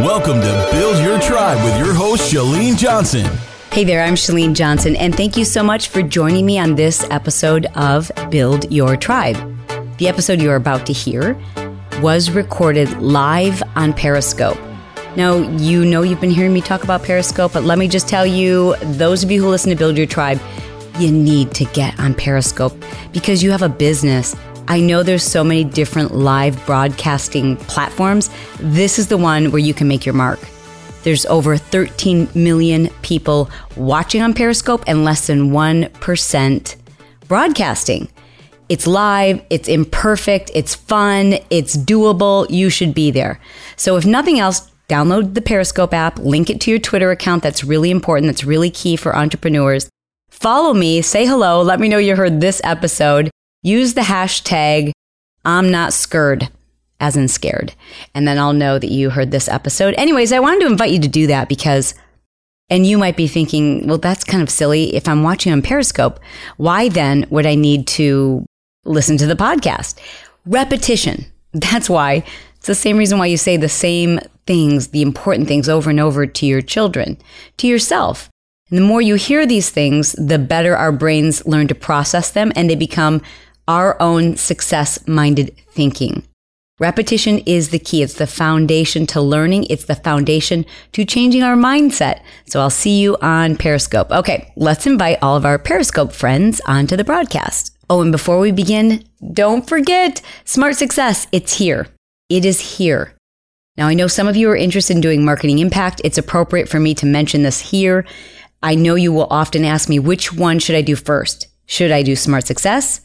Welcome to Build Your Tribe with your host, Chalene Johnson. Hey there, I'm Chalene Johnson, and thank you so much for joining me on this episode of Build Your Tribe. The episode you're about to hear was recorded live on Periscope. Now, you know you've been hearing me talk about Periscope, but let me just tell you those of you who listen to Build Your Tribe, you need to get on Periscope because you have a business. I know there's so many different live broadcasting platforms. This is the one where you can make your mark. There's over 13 million people watching on Periscope and less than 1% broadcasting. It's live, it's imperfect, it's fun, it's doable. You should be there. So, if nothing else, download the Periscope app, link it to your Twitter account. That's really important. That's really key for entrepreneurs. Follow me, say hello, let me know you heard this episode. Use the hashtag I'm not scared, as in scared. And then I'll know that you heard this episode. Anyways, I wanted to invite you to do that because, and you might be thinking, well, that's kind of silly. If I'm watching on Periscope, why then would I need to listen to the podcast. Repetition. That's why. It's the same reason why you say the same things, the important things over and over to your children, to yourself. And the more you hear these things, the better our brains learn to process them and they become our own success minded thinking. Repetition is the key. It's the foundation to learning. It's the foundation to changing our mindset. So I'll see you on Periscope. Okay, let's invite all of our Periscope friends onto the broadcast. Oh, and before we begin, don't forget Smart Success. It's here. It is here. Now, I know some of you are interested in doing marketing impact. It's appropriate for me to mention this here. I know you will often ask me, which one should I do first? Should I do Smart Success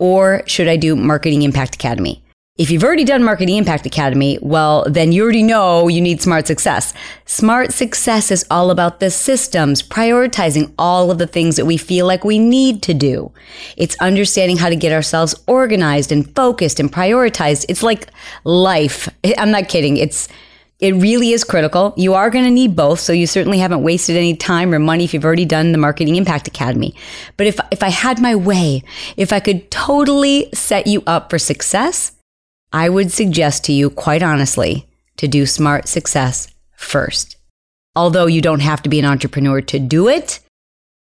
or should I do Marketing Impact Academy? If you've already done Marketing Impact Academy, well, then you already know you need Smart Success. Smart Success is all about the systems, prioritizing all of the things that we feel like we need to do. It's understanding how to get ourselves organized and focused and prioritized. It's like life. I'm not kidding. It's, it really is critical. You are going to need both. So you certainly haven't wasted any time or money if you've already done the Marketing Impact Academy. But if, if I had my way, if I could totally set you up for success, I would suggest to you, quite honestly, to do smart success first. Although you don't have to be an entrepreneur to do it,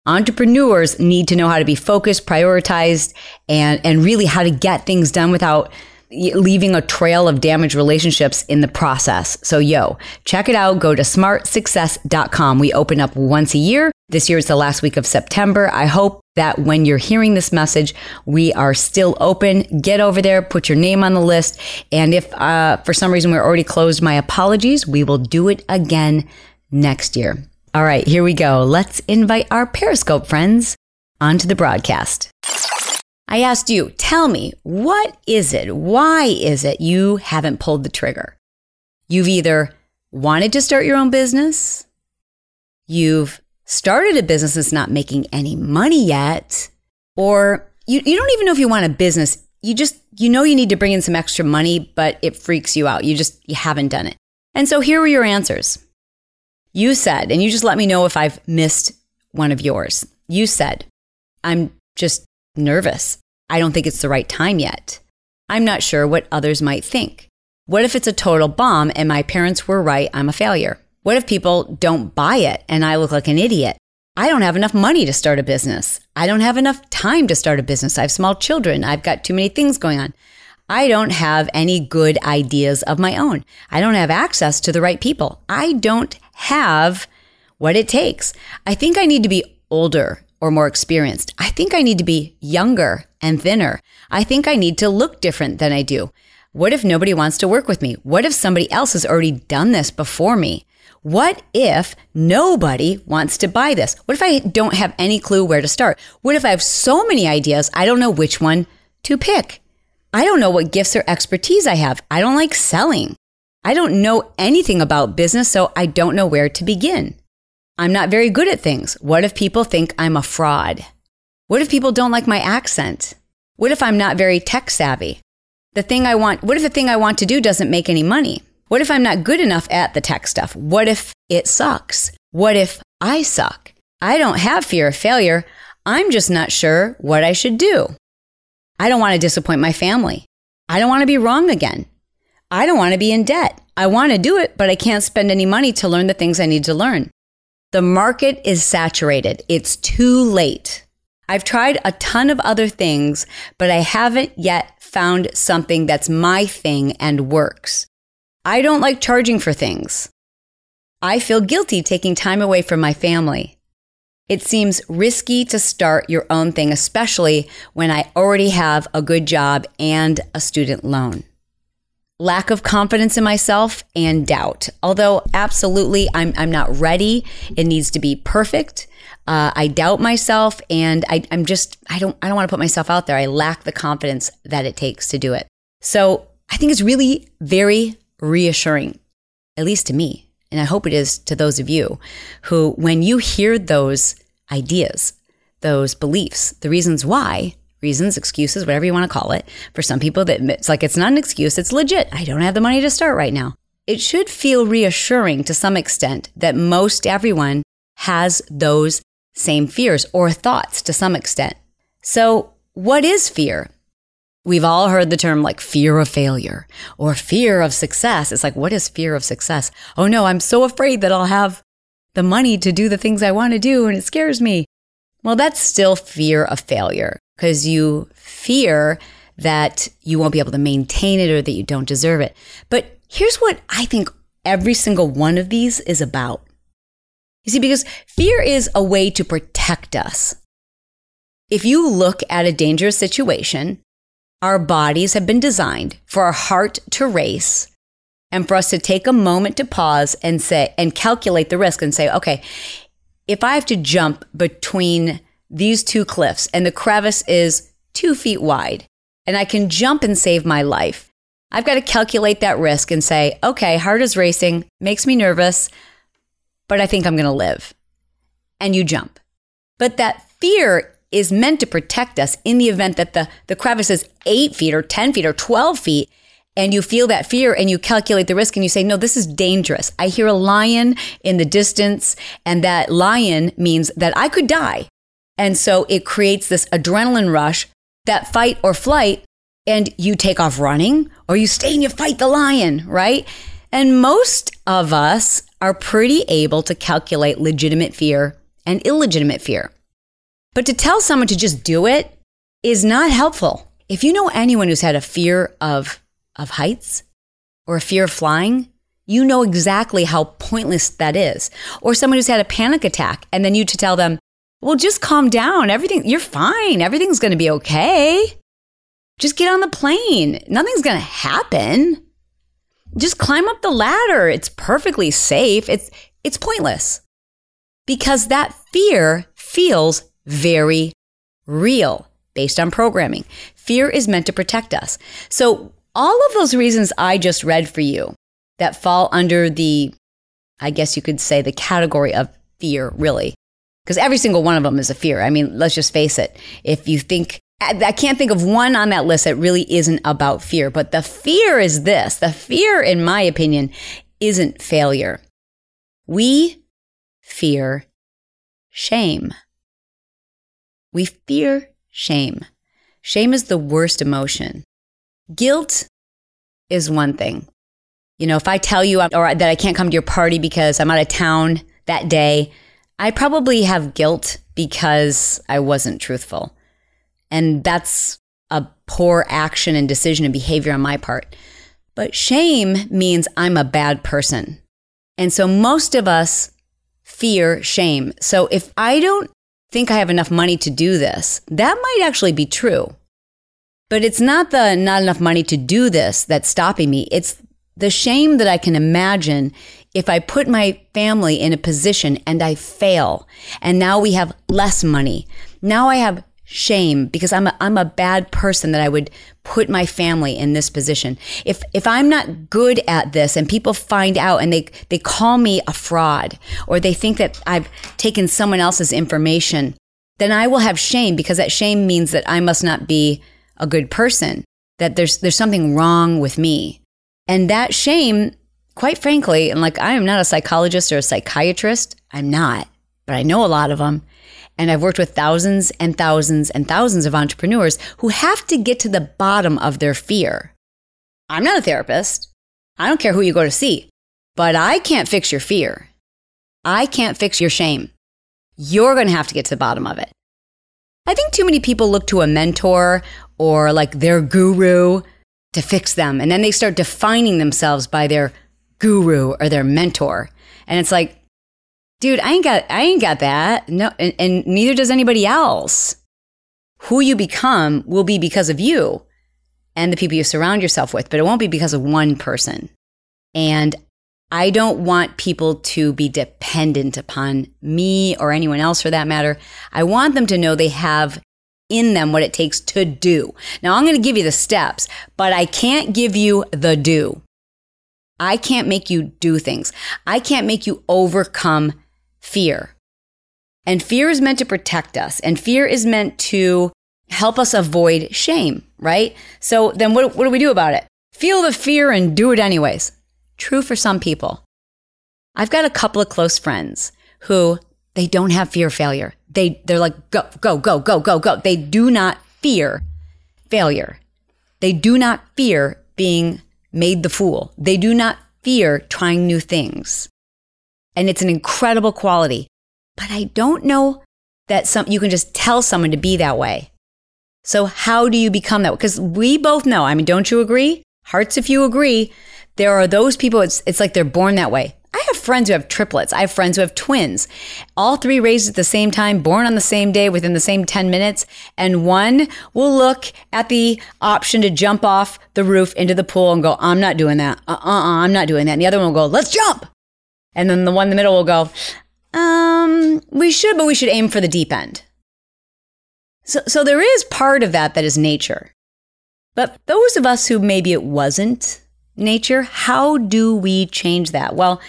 entrepreneurs need to know how to be focused, prioritized, and, and really how to get things done without leaving a trail of damaged relationships in the process. So, yo, check it out. Go to smartsuccess.com. We open up once a year. This year is the last week of September. I hope that when you're hearing this message, we are still open. Get over there, put your name on the list. And if uh, for some reason we're already closed, my apologies. We will do it again next year. All right, here we go. Let's invite our Periscope friends onto the broadcast. I asked you, tell me, what is it? Why is it you haven't pulled the trigger? You've either wanted to start your own business, you've started a business that's not making any money yet, or you, you don't even know if you want a business. You just, you know, you need to bring in some extra money, but it freaks you out. You just, you haven't done it. And so here were your answers. You said, and you just let me know if I've missed one of yours. You said, I'm just nervous. I don't think it's the right time yet. I'm not sure what others might think. What if it's a total bomb and my parents were right? I'm a failure. What if people don't buy it and I look like an idiot? I don't have enough money to start a business. I don't have enough time to start a business. I have small children. I've got too many things going on. I don't have any good ideas of my own. I don't have access to the right people. I don't have what it takes. I think I need to be older or more experienced. I think I need to be younger and thinner. I think I need to look different than I do. What if nobody wants to work with me? What if somebody else has already done this before me? What if nobody wants to buy this? What if I don't have any clue where to start? What if I have so many ideas, I don't know which one to pick? I don't know what gifts or expertise I have. I don't like selling. I don't know anything about business, so I don't know where to begin. I'm not very good at things. What if people think I'm a fraud? What if people don't like my accent? What if I'm not very tech savvy? The thing I want, what if the thing I want to do doesn't make any money? What if I'm not good enough at the tech stuff? What if it sucks? What if I suck? I don't have fear of failure. I'm just not sure what I should do. I don't want to disappoint my family. I don't want to be wrong again. I don't want to be in debt. I want to do it, but I can't spend any money to learn the things I need to learn. The market is saturated. It's too late. I've tried a ton of other things, but I haven't yet found something that's my thing and works. I don't like charging for things. I feel guilty taking time away from my family. It seems risky to start your own thing, especially when I already have a good job and a student loan. Lack of confidence in myself and doubt. Although absolutely I'm, I'm not ready. It needs to be perfect. Uh, I doubt myself and I, I'm just, I don't, I don't want to put myself out there. I lack the confidence that it takes to do it. So I think it's really very reassuring, at least to me. And I hope it is to those of you who, when you hear those ideas, those beliefs, the reasons why, reasons, excuses, whatever you want to call it, for some people that it's like it's not an excuse, it's legit. I don't have the money to start right now. It should feel reassuring to some extent that most everyone has those same fears or thoughts to some extent. So, what is fear? We've all heard the term like fear of failure or fear of success. It's like, what is fear of success? Oh no, I'm so afraid that I'll have the money to do the things I want to do and it scares me. Well, that's still fear of failure because you fear that you won't be able to maintain it or that you don't deserve it. But here's what I think every single one of these is about. You see, because fear is a way to protect us. If you look at a dangerous situation, our bodies have been designed for our heart to race and for us to take a moment to pause and say, and calculate the risk and say, okay, if I have to jump between these two cliffs and the crevice is two feet wide and I can jump and save my life, I've got to calculate that risk and say, okay, heart is racing, makes me nervous, but I think I'm going to live. And you jump. But that fear is meant to protect us in the event that the, the crevice is eight feet or 10 feet or 12 feet and you feel that fear and you calculate the risk and you say, no, this is dangerous. I hear a lion in the distance and that lion means that I could die. And so it creates this adrenaline rush, that fight or flight, and you take off running or you stay and you fight the lion, right? And most of us are pretty able to calculate legitimate fear and illegitimate fear. But to tell someone to just do it is not helpful. If you know anyone who's had a fear of, of heights or a fear of flying, you know exactly how pointless that is. Or someone who's had a panic attack and then you to tell them, well, just calm down. Everything, you're fine. Everything's going to be okay. Just get on the plane. Nothing's going to happen. Just climb up the ladder. It's perfectly safe. It's, it's pointless because that fear feels very real based on programming. Fear is meant to protect us. So, all of those reasons I just read for you that fall under the, I guess you could say, the category of fear, really, because every single one of them is a fear. I mean, let's just face it. If you think, I can't think of one on that list that really isn't about fear, but the fear is this the fear, in my opinion, isn't failure. We fear shame. We fear shame. Shame is the worst emotion. Guilt is one thing. You know, if I tell you or that I can't come to your party because I'm out of town that day, I probably have guilt because I wasn't truthful. And that's a poor action and decision and behavior on my part. But shame means I'm a bad person. And so most of us fear shame. So if I don't think I have enough money to do this. That might actually be true. But it's not the not enough money to do this that's stopping me. It's the shame that I can imagine if I put my family in a position and I fail and now we have less money. Now I have shame because I'm a, I'm a bad person that I would put my family in this position. If if I'm not good at this and people find out and they they call me a fraud or they think that I've taken someone else's information, then I will have shame because that shame means that I must not be a good person, that there's there's something wrong with me. And that shame, quite frankly, and like I am not a psychologist or a psychiatrist, I'm not, but I know a lot of them. And I've worked with thousands and thousands and thousands of entrepreneurs who have to get to the bottom of their fear. I'm not a therapist. I don't care who you go to see, but I can't fix your fear. I can't fix your shame. You're going to have to get to the bottom of it. I think too many people look to a mentor or like their guru to fix them. And then they start defining themselves by their guru or their mentor. And it's like, dude, I ain't got, I ain't got that. No, and, and neither does anybody else. Who you become will be because of you and the people you surround yourself with, but it won't be because of one person. And I don't want people to be dependent upon me or anyone else for that matter. I want them to know they have in them what it takes to do. Now, I'm going to give you the steps, but I can't give you the do. I can't make you do things. I can't make you overcome fear. And fear is meant to protect us, and fear is meant to help us avoid shame, right? So then what, what do we do about it? Feel the fear and do it anyways. True for some people. I've got a couple of close friends who they don't have fear of failure. They, they're like, go, go, go, go, go, go. They do not fear failure. They do not fear being made the fool. They do not fear trying new things. And it's an incredible quality. But I don't know that some, you can just tell someone to be that way. So how do you become that? Because we both know, I mean, don't you agree? Hearts if you agree. There are those people, it's, it's like they're born that way. I have friends who have triplets. I have friends who have twins. All three raised at the same time, born on the same day within the same 10 minutes. And one will look at the option to jump off the roof into the pool and go, I'm not doing that. Uh uh-uh, uh, I'm not doing that. And the other one will go, let's jump. And then the one in the middle will go, um, we should, but we should aim for the deep end. So, so there is part of that that is nature. But those of us who maybe it wasn't nature. How do we change that? Well,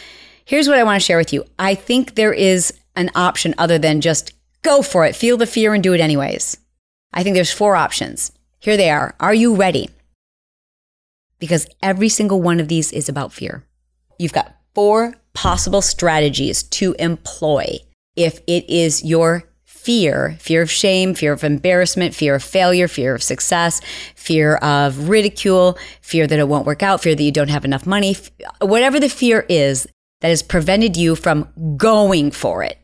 here's what I want to share with you. I think there is an option other than just go for it, feel the fear and do it anyways. I think there's four options. Here they are. Are you ready? Because every single one of these is about fear. You've got four possible strategies to employ if it is your fear fear of shame, fear of embarrassment, fear of failure, fear of success, fear of ridicule, fear that it won't work out, fear that you don't have enough money, whatever the fear is that has prevented you from going for it.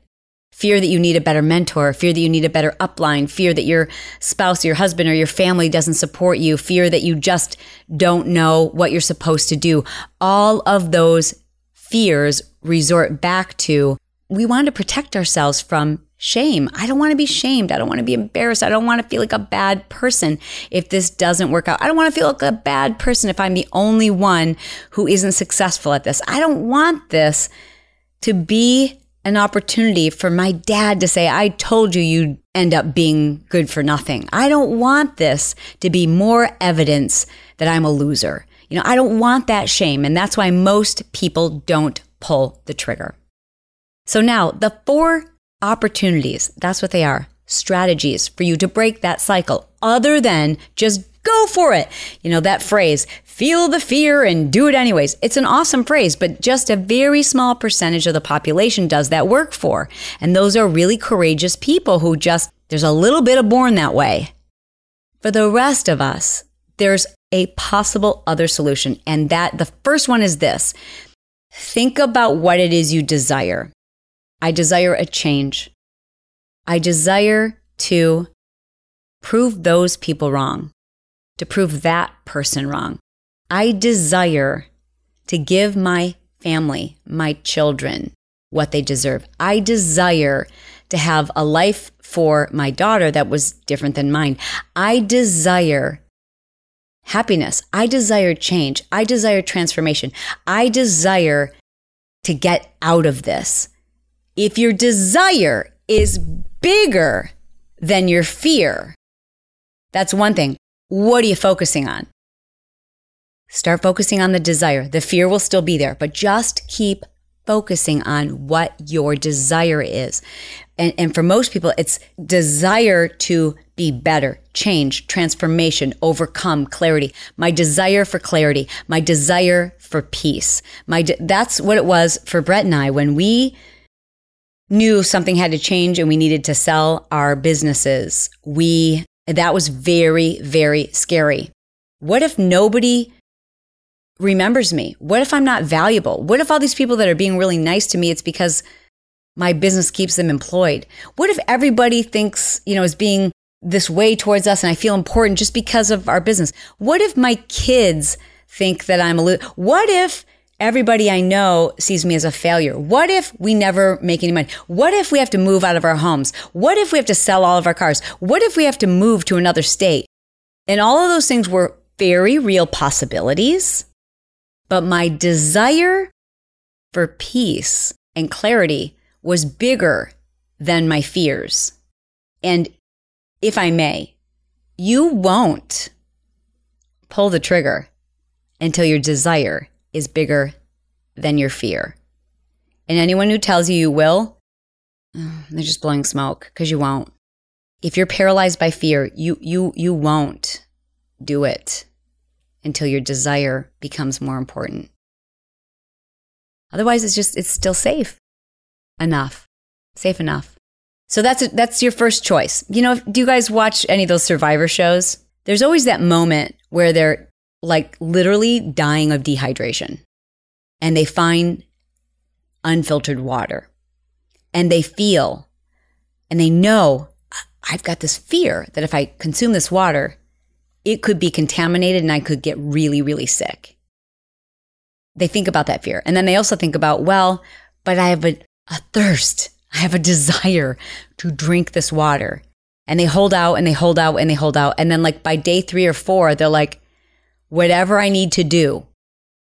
Fear that you need a better mentor, fear that you need a better upline, fear that your spouse, your husband, or your family doesn't support you, fear that you just don't know what you're supposed to do. All of those fears resort back to we want to protect ourselves from shame. I don't want to be shamed. I don't want to be embarrassed. I don't want to feel like a bad person if this doesn't work out. I don't want to feel like a bad person if I'm the only one who isn't successful at this. I don't want this to be an opportunity for my dad to say, I told you you'd end up being good for nothing. I don't want this to be more evidence that I'm a loser. You know, I don't want that shame. And that's why most people don't pull the trigger. So now the four opportunities. That's what they are. Strategies for you to break that cycle other than just go for it. You know, that phrase, feel the fear and do it anyways. It's an awesome phrase, but just a very small percentage of the population does that work for. And those are really courageous people who just, there's a little bit of born that way. For the rest of us, there's a possible other solution. And that the first one is this. Think about what it is you desire. I desire a change. I desire to prove those people wrong, to prove that person wrong. I desire to give my family, my children, what they deserve. I desire to have a life for my daughter that was different than mine. I desire happiness. I desire change. I desire transformation. I desire to get out of this. If your desire is bigger than your fear, that's one thing. What are you focusing on? Start focusing on the desire. The fear will still be there, but just keep focusing on what your desire is. And, and for most people, it's desire to be better, change, transformation, overcome, clarity. My desire for clarity, my desire for peace. My de- that's what it was for Bret and I when we knew something had to change and we needed to sell our businesses, we, that was very, very scary. What if nobody remembers me? What if I'm not valuable? What if all these people that are being really nice to me, it's because my business keeps them employed? What if everybody thinks, you know, is being this way towards us and I feel important just because of our business? What if my kids think that I'm a lo- what if everybody I know sees me as a failure? What if we never make any money? What if we have to move out of our homes? What if we have to sell all of our cars? What if we have to move to another state? And all of those things were very real possibilities. But my desire for peace and clarity was bigger than my fears. And if I may, you won't pull the trigger until your desire is bigger than your fear. And anyone who tells you you will, they're just blowing smoke because you won't. If you're paralyzed by fear, you you you won't do it until your desire becomes more important. Otherwise, it's just it's still safe enough, safe enough. So that's a, that's your first choice. You know, do you guys watch any of those Survivor shows? There's always that moment where they're like literally dying of dehydration, and they find unfiltered water, and they feel, and they know, I've got this fear that if I consume this water, it could be contaminated and I could get really, really sick. They think about that fear. And then they also think about, well, but I have a, a thirst. I have a desire to drink this water. And they hold out and they hold out and they hold out. And then, like, by day three or four, they're like, whatever I need to do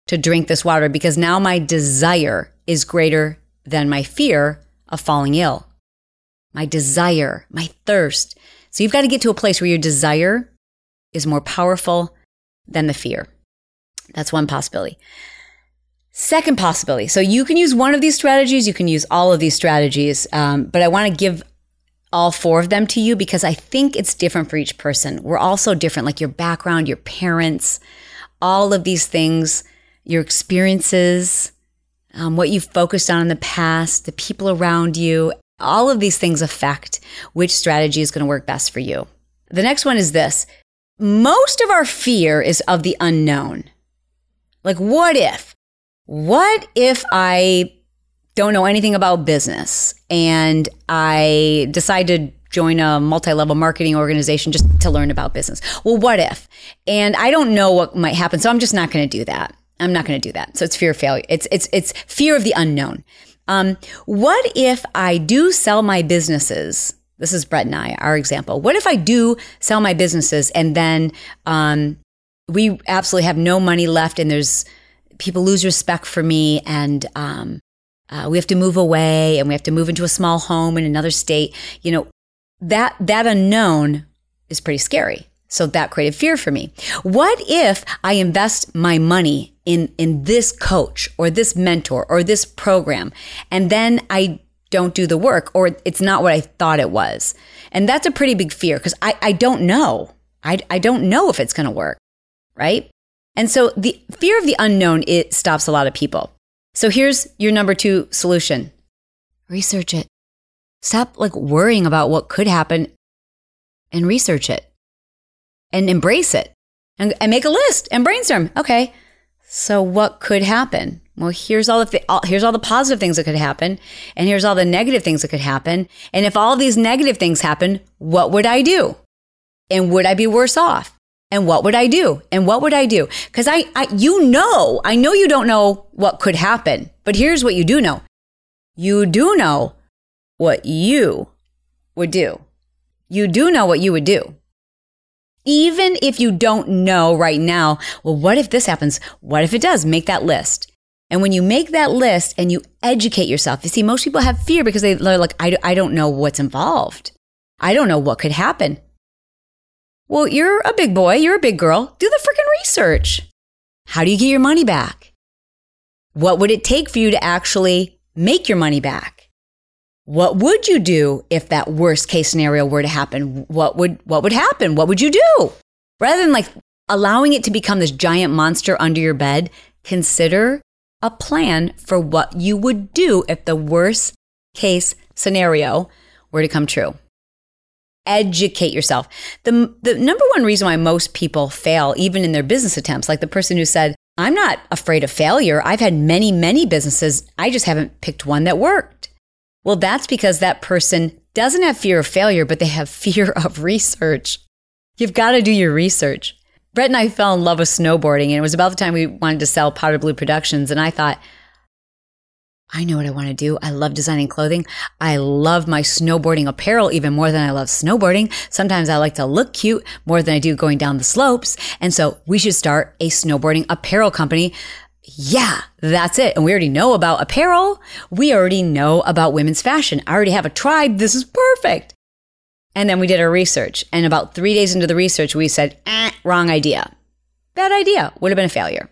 to drink this water, because now my desire is greater than my fear of falling ill. My desire, my thirst. So you've got to get to a place where your desire is more powerful than the fear. That's one possibility. Second possibility. So you can use one of these strategies, you can use all of these strategies, um, but I want to give all four of them to you because I think it's different for each person. We're all so different, like your background, your parents, all of these things, your experiences, um, what you've focused on in the past, the people around you, all of these things affect which strategy is going to work best for you. The next one is this most of our fear is of the unknown. Like, what if? What if I don't know anything about business and I decide to join a multi level marketing organization just to learn about business? Well, what if? And I don't know what might happen, so I'm just not going to do that. I'm not going to do that. So it's fear of failure. It's it's it's fear of the unknown. Um, what if I do sell my businesses this is Bret and I, our example. What if I do sell my businesses and then um, we absolutely have no money left and there's people lose respect for me and um, uh, we have to move away and we have to move into a small home in another state. You know, that, that unknown is pretty scary. So that created fear for me. What if I invest my money in, in this coach or this mentor or this program and then I don't do the work or it's not what I thought it was. And that's a pretty big fear because I, I don't know. I, I don't know if it's going to work. Right. And so the fear of the unknown, it stops a lot of people. So here's your number two solution. Research it. Stop like worrying about what could happen and research it and embrace it and, and make a list and brainstorm. Okay. So what could happen? Well, here's all the th- all, here's all the positive things that could happen, and here's all the negative things that could happen. And if all these negative things happen, what would I do? And would I be worse off? And what would I do? And what would I do? Because I, I, you know, I know you don't know what could happen, but here's what you do know: you do know what you would do. You do know what you would do. Even if you don't know right now, well, what if this happens? What if it does? Make that list. And when you make that list and you educate yourself, you see, most people have fear because they, are like, I, I don't know what's involved. I don't know what could happen. Well, you're a big boy, you're a big girl. Do the freaking research. How do you get your money back? What would it take for you to actually make your money back? What would you do if that worst case scenario were to happen? What would, what would happen? What would you do? Rather than like allowing it to become this giant monster under your bed, consider a plan for what you would do if the worst case scenario were to come true. Educate yourself. The, the number one reason why most people fail, even in their business attempts, like the person who said, I'm not afraid of failure. I've had many, many businesses. I just haven't picked one that worked. Well, that's because that person doesn't have fear of failure, but they have fear of research. You've got to do your research. Bret and I fell in love with snowboarding, and it was about the time we wanted to sell Powder Blue Productions. And I thought, I know what I want to do. I love designing clothing. I love my snowboarding apparel even more than I love snowboarding. Sometimes I like to look cute more than I do going down the slopes. And so we should start a snowboarding apparel company. Yeah, that's it. And we already know about apparel. We already know about women's fashion. I already have a tribe. This is perfect. And then we did our research. And about three days into the research, we said, eh, wrong idea. Bad idea. Would have been a failure.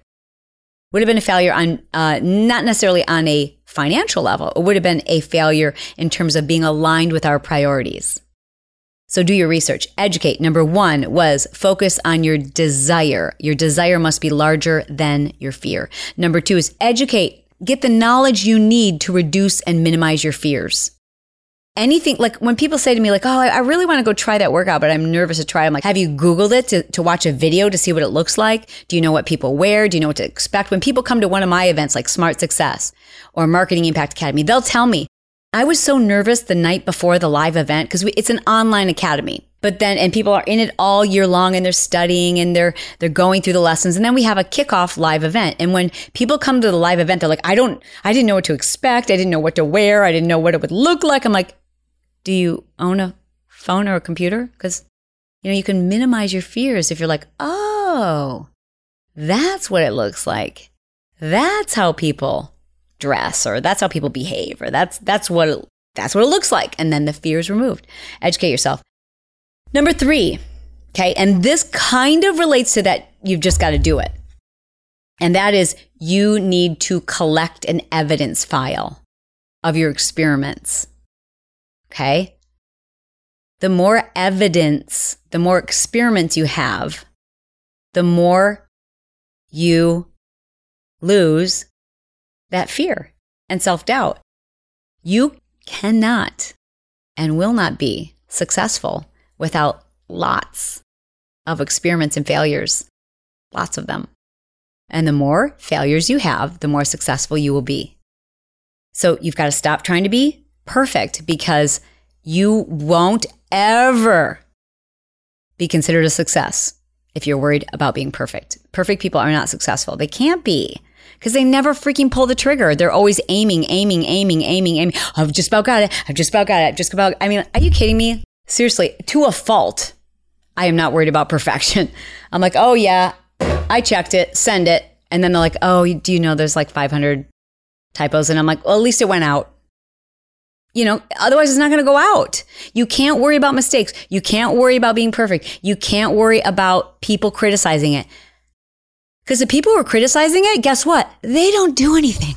Would have been a failure on, uh, not necessarily on a financial level. It would have been a failure in terms of being aligned with our priorities. So do your research. Educate. Number one was focus on your desire. Your desire must be larger than your fear. Number two is educate. Get the knowledge you need to reduce and minimize your fears anything like when people say to me like oh i really want to go try that workout but i'm nervous to try i'm like have you googled it to, to watch a video to see what it looks like? Do you know what people wear? Do you know what to expect? When people come to one of my events like smart success or marketing impact academy they'll tell me i was so nervous the night before the live event because it's an online academy but then and people are in it all year long and they're studying and they're they're going through the lessons and then we have a kickoff live event and when people come to the live event they're like i don't i didn't know what to expect i didn't know what to wear i didn't know what it would look like i'm like do you own a phone or a computer? Because, you know, you can minimize your fears if you're like, oh, that's what it looks like. That's how people dress or that's how people behave or that's that's what it, that's what it looks like. And then the fear is removed. Educate yourself. Number 3 okay and this kind of relates to that you've just got to do it. And that is you need to collect an evidence file of your experiments Okay. The more evidence, the more experiments you have, the more you lose that fear and self doubt. You cannot and will not be successful without lots of experiments and failures, lots of them. And the more failures you have, the more successful you will be. So you've got to stop trying to be perfect because you won't ever be considered a success if you're worried about being perfect. Perfect people are not successful. They can't be because they never freaking pull the trigger. They're always aiming, aiming, aiming, aiming, aiming. I've just about got it. I've just about got it. I've just about. I mean, are you kidding me? Seriously, to a fault. I am not worried about perfection. I'm like, oh yeah, I checked it, send it. And then they're like, oh, do you know there's like 500 typos? And I'm like, well, at least it went out. You know, otherwise it's not going to go out. You can't worry about mistakes. You can't worry about being perfect. You can't worry about people criticizing it. Because the people who are criticizing it, guess what? They don't do anything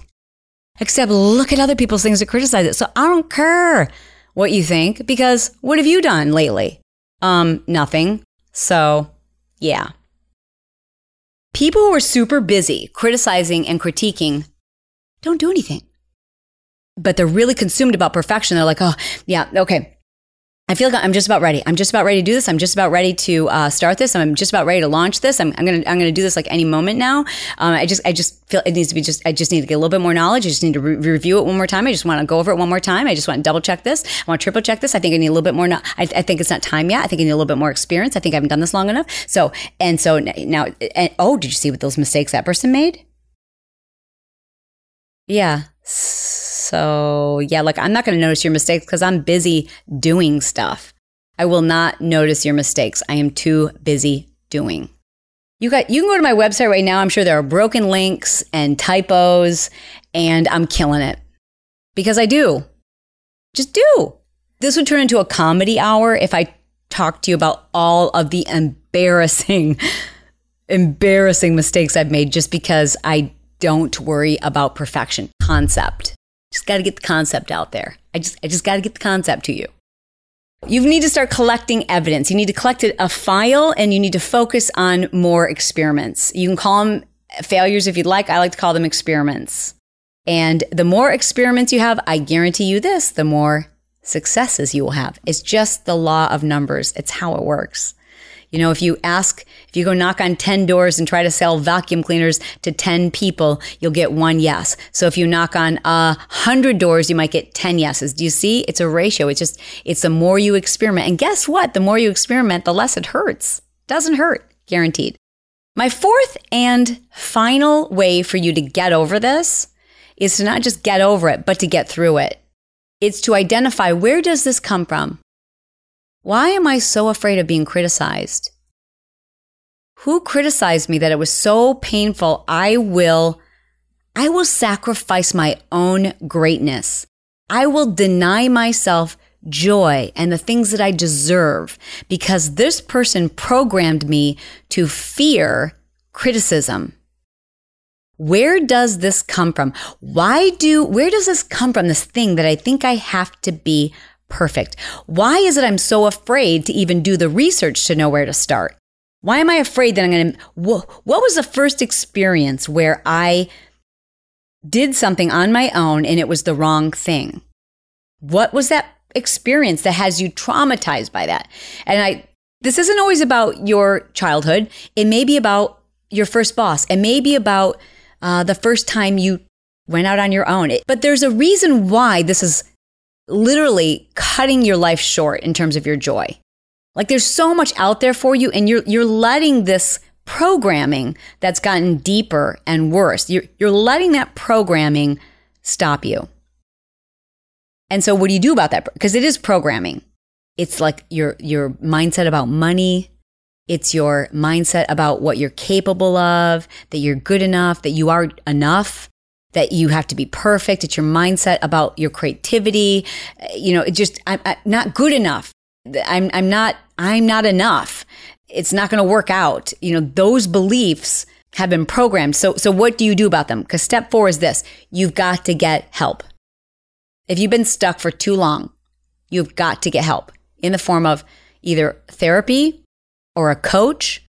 except look at other people's things to criticize it. So I don't care what you think because what have you done lately? Um, nothing. So yeah. People who are super busy criticizing and critiquing don't do anything but they're really consumed about perfection. They're like, oh, yeah, okay. I feel like I'm just about ready. I'm just about ready to do this. I'm just about ready to uh, start this. I'm just about ready to launch this. I'm, I'm, gonna I'm gonna do this like any moment now. Um, I just I just feel it needs to be just I just need to get a little bit more knowledge. I just need to re- review it one more time. I just want to go over it one more time. I just want to double check this. I want to triple check this. I think I need a little bit more. No- I, I think it's not time yet. I think I need a little bit more experience. I think I haven't done this long enough. So and so now and, oh, did you see what those mistakes that person made? Yeah. So, yeah, like I'm not going to notice your mistakes because I'm busy doing stuff. I will not notice your mistakes. I am too busy doing. You got you can go to my website right now. I'm sure there are broken links and typos and I'm killing it. Because I do. Just do. This would turn into a comedy hour if I talked to you about all of the embarrassing embarrassing mistakes I've made just because I don't worry about perfection concept. Just got to get the concept out there. I just, I just got to get the concept to you. You need to start collecting evidence. You need to collect a file and you need to focus on more experiments. You can call them failures if you'd like. I like to call them experiments. And the more experiments you have, I guarantee you this, the more successes you will have. It's just the law of numbers. It's how it works. You know, if you ask, if you go knock on 10 doors and try to sell vacuum cleaners to 10 people, you'll get one yes. So if you knock on a hundred doors, you might get 10 yeses. Do you see? It's a ratio. It's just, it's the more you experiment. And guess what? The more you experiment, the less it hurts. Doesn't hurt, guaranteed. My fourth and final way for you to get over this is to not just get over it, but to get through it. It's to identify where does this come from? Why am I so afraid of being criticized? Who criticized me that it was so painful? I will, I will sacrifice my own greatness. I will deny myself joy and the things that I deserve because this person programmed me to fear criticism. Where does this come from? Why do, where does this come from? This thing that I think I have to be perfect. Why is it I'm so afraid to even do the research to know where to start? Why am I afraid that I'm going to, what was the first experience where I did something on my own and it was the wrong thing? What was that experience that has you traumatized by that? And I, this isn't always about your childhood. It may be about your first boss. It may be about uh, the first time you went out on your own. It, but there's a reason why this is literally cutting your life short in terms of your joy. Like there's so much out there for you, and you're you're letting this programming that's gotten deeper and worse. You're you're letting that programming stop you. And so what do you do about that? Because it is programming. It's like your your mindset about money, it's your mindset about what you're capable of, that you're good enough, that you are enough, that you have to be perfect. It's your mindset about your creativity. Uh, you know, it just, I'm, I'm not good enough. I'm, I'm not, I'm not enough. It's not going to work out. You know, those beliefs have been programmed. So, so what do you do about them? Because step four is this. You've got to get help. If you've been stuck for too long, you've got to get help in the form of either therapy or a coach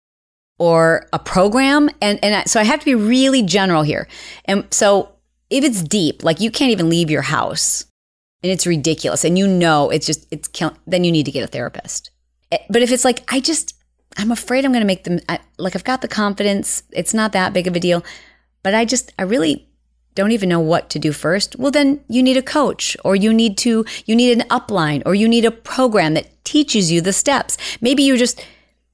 or a program. And, and so I have to be really general here. And so if it's deep, like you can't even leave your house and it's ridiculous and you know it's just, it's, then you need to get a therapist. Eh, but if it's like, I just, I'm afraid I'm going to make them, I, like I've got the confidence, it's not that big of a deal, but I just, I really don't even know what to do first. Well, then you need a coach or you need to, you need an upline or you need a program that teaches you the steps. Maybe you just,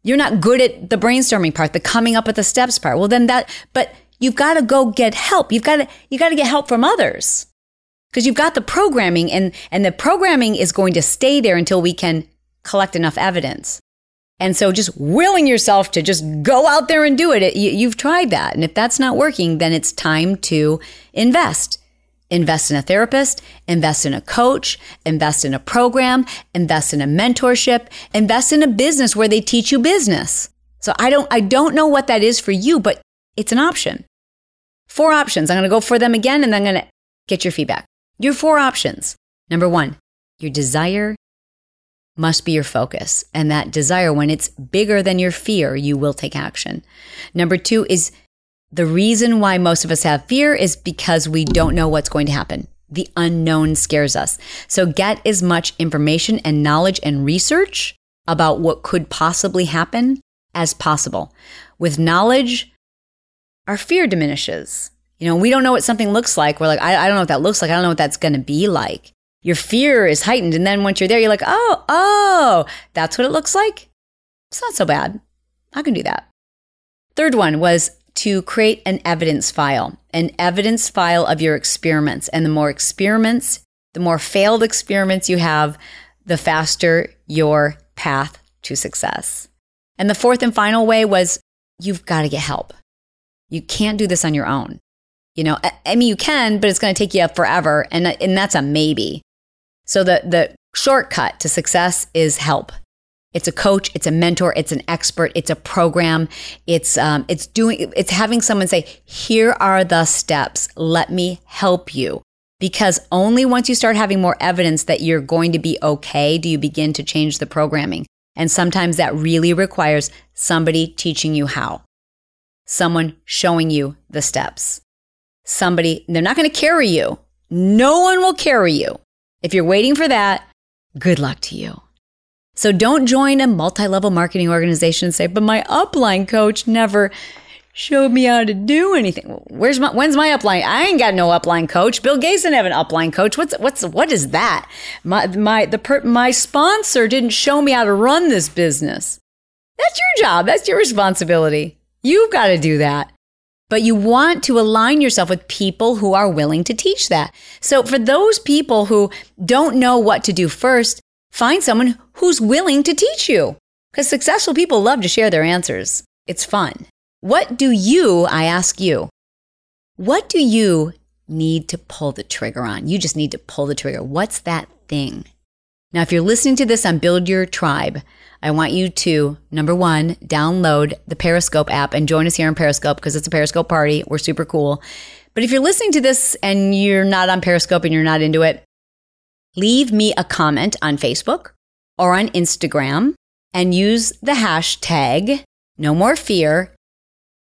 you're not good at the brainstorming part, the coming up with the steps part. Well, then that, but you've got to go get help. You've got to, you got to get help from others because you've got the programming and, and the programming is going to stay there until we can collect enough evidence. And so just willing yourself to just go out there and do it, you, you've tried that. And if that's not working, then it's time to invest invest in a therapist, invest in a coach, invest in a program, invest in a mentorship, invest in a business where they teach you business. So I don't I don't know what that is for you, but it's an option. Four options. I'm going to go for them again and then I'm going to get your feedback. Your four options. Number 1, your desire must be your focus. And that desire, when it's bigger than your fear, you will take action. Number two is the reason why most of us have fear is because we don't know what's going to happen. The unknown scares us. So get as much information and knowledge and research about what could possibly happen as possible. With knowledge, our fear diminishes. You know, we don't know what something looks like. We're like, I, I don't know what that looks like. I don't know what that's going to be like. Your fear is heightened. And then once you're there, you're like, oh, oh, that's what it looks like. It's not so bad. I can do that. Third one was to create an evidence file, an evidence file of your experiments. And the more experiments, the more failed experiments you have, the faster your path to success. And the fourth and final way was you've got to get help. You can't do this on your own. You know, I mean, you can, but it's going to take you forever. And, and that's a maybe. So the, the shortcut to success is help. It's a coach, it's a mentor, it's an expert, it's a program. It's um, it's doing it's having someone say, "Here are the steps. Let me help you." Because only once you start having more evidence that you're going to be okay do you begin to change the programming. And sometimes that really requires somebody teaching you how. Someone showing you the steps. Somebody, they're not going to carry you. No one will carry you. If you're waiting for that, good luck to you. So don't join a multi level marketing organization and say, but my upline coach never showed me how to do anything. Where's my, when's my upline? I ain't got no upline coach. Bill Gates didn't have an upline coach. What's, what's, what is that? My, my, the, per, my sponsor didn't show me how to run this business. That's your job. That's your responsibility. You've got to do that. But you want to align yourself with people who are willing to teach that. So for those people who don't know what to do first, find someone who's willing to teach you. Because successful people love to share their answers. It's fun. What do you, I ask you, what do you need to pull the trigger on? You just need to pull the trigger. What's that thing? Now, if you're listening to this on Build Your Tribe, I want you to, number one, download the Periscope app and join us here on Periscope because it's a Periscope party. We're super cool. But if you're listening to this and you're not on Periscope and you're not into it, leave me a comment on Facebook or on Instagram and use the hashtag no more fear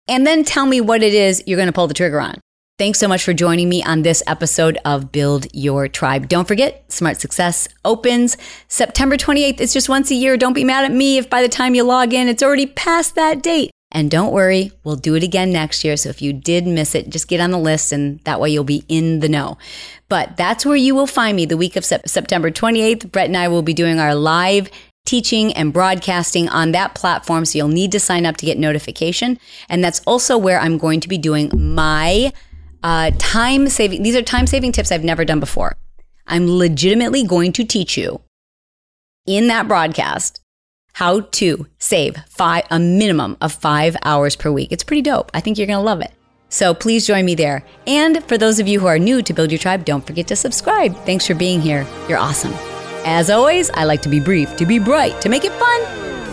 and then tell me what it is you're going to pull the trigger on. Thanks so much for joining me on this episode of Build Your Tribe. Don't forget, Smart Success opens September 28th. It's just once a year. Don't be mad at me if by the time you log in, it's already past that date. And don't worry, we'll do it again next year. So if you did miss it, just get on the list and that way you'll be in the know. But that's where you will find me the week of September 28th. Bret and I will be doing our live teaching and broadcasting on that platform. So you'll need to sign up to get notification. And that's also where I'm going to be doing my uh, time saving. These are time saving tips I've never done before. I'm legitimately going to teach you in that broadcast how to save five, a minimum of five hours per week. It's pretty dope. I think you're going to love it. So please join me there. And for those of you who are new to Build Your Tribe, don't forget to subscribe. Thanks for being here. You're awesome. As always, I like to be brief, to be bright, to make it fun,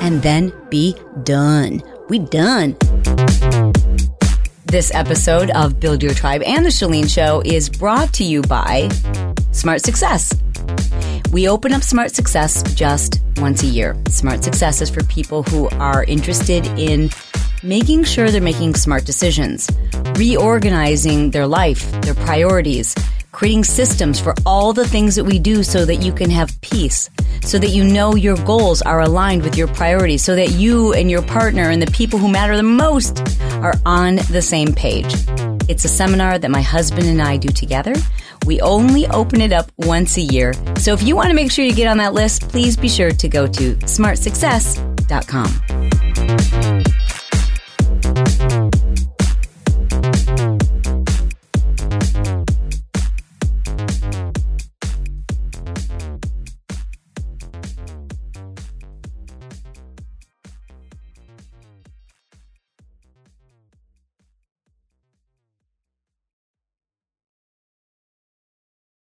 and then be done. We done. This episode of Build Your Tribe and The Chalene Show is brought to you by Smart Success. We open up Smart Success just once a year. Smart Success is for people who are interested in making sure they're making smart decisions, reorganizing their life, their priorities, creating systems for all the things that we do so that you can have peace, so that you know your goals are aligned with your priorities, so that you and your partner and the people who matter the most are on the same page. It's a seminar that my husband and I do together. We only open it up once a year. So if you want to make sure you get on that list, please be sure to go to smartsuccess.com.